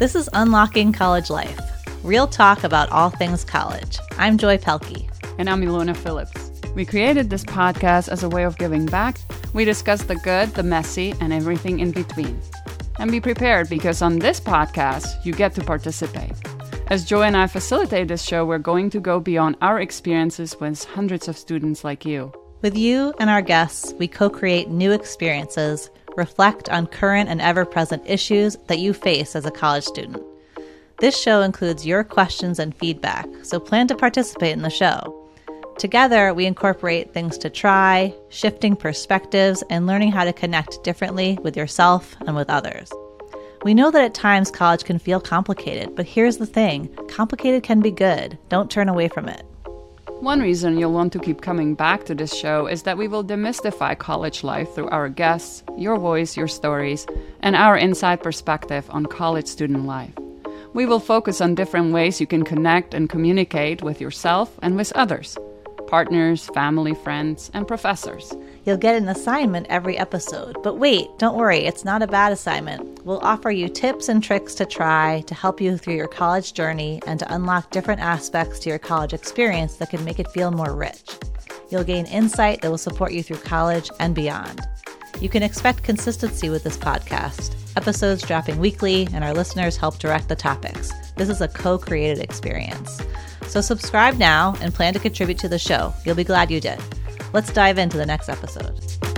This is Unlocking College Life, real talk about all things college. I'm Joy Pelkey. And I'm Ilona Phillips. We created this podcast as a way of giving back. We discuss the good, the messy, and everything in between. And be prepared because on this podcast, you get to participate. As Joy and I facilitate this show, we're going to go beyond our experiences with hundreds of students like you. With you and our guests, we co create new experiences, reflect on current and ever present issues that you face as a college student. This show includes your questions and feedback, so plan to participate in the show. Together, we incorporate things to try, shifting perspectives, and learning how to connect differently with yourself and with others. We know that at times college can feel complicated, but here's the thing complicated can be good. Don't turn away from it. One reason you'll want to keep coming back to this show is that we will demystify college life through our guests, your voice, your stories, and our inside perspective on college student life. We will focus on different ways you can connect and communicate with yourself and with others partners, family, friends, and professors. You'll get an assignment every episode. But wait, don't worry, it's not a bad assignment. We'll offer you tips and tricks to try to help you through your college journey and to unlock different aspects to your college experience that can make it feel more rich. You'll gain insight that will support you through college and beyond. You can expect consistency with this podcast. Episodes dropping weekly, and our listeners help direct the topics. This is a co created experience. So subscribe now and plan to contribute to the show. You'll be glad you did. Let's dive into the next episode.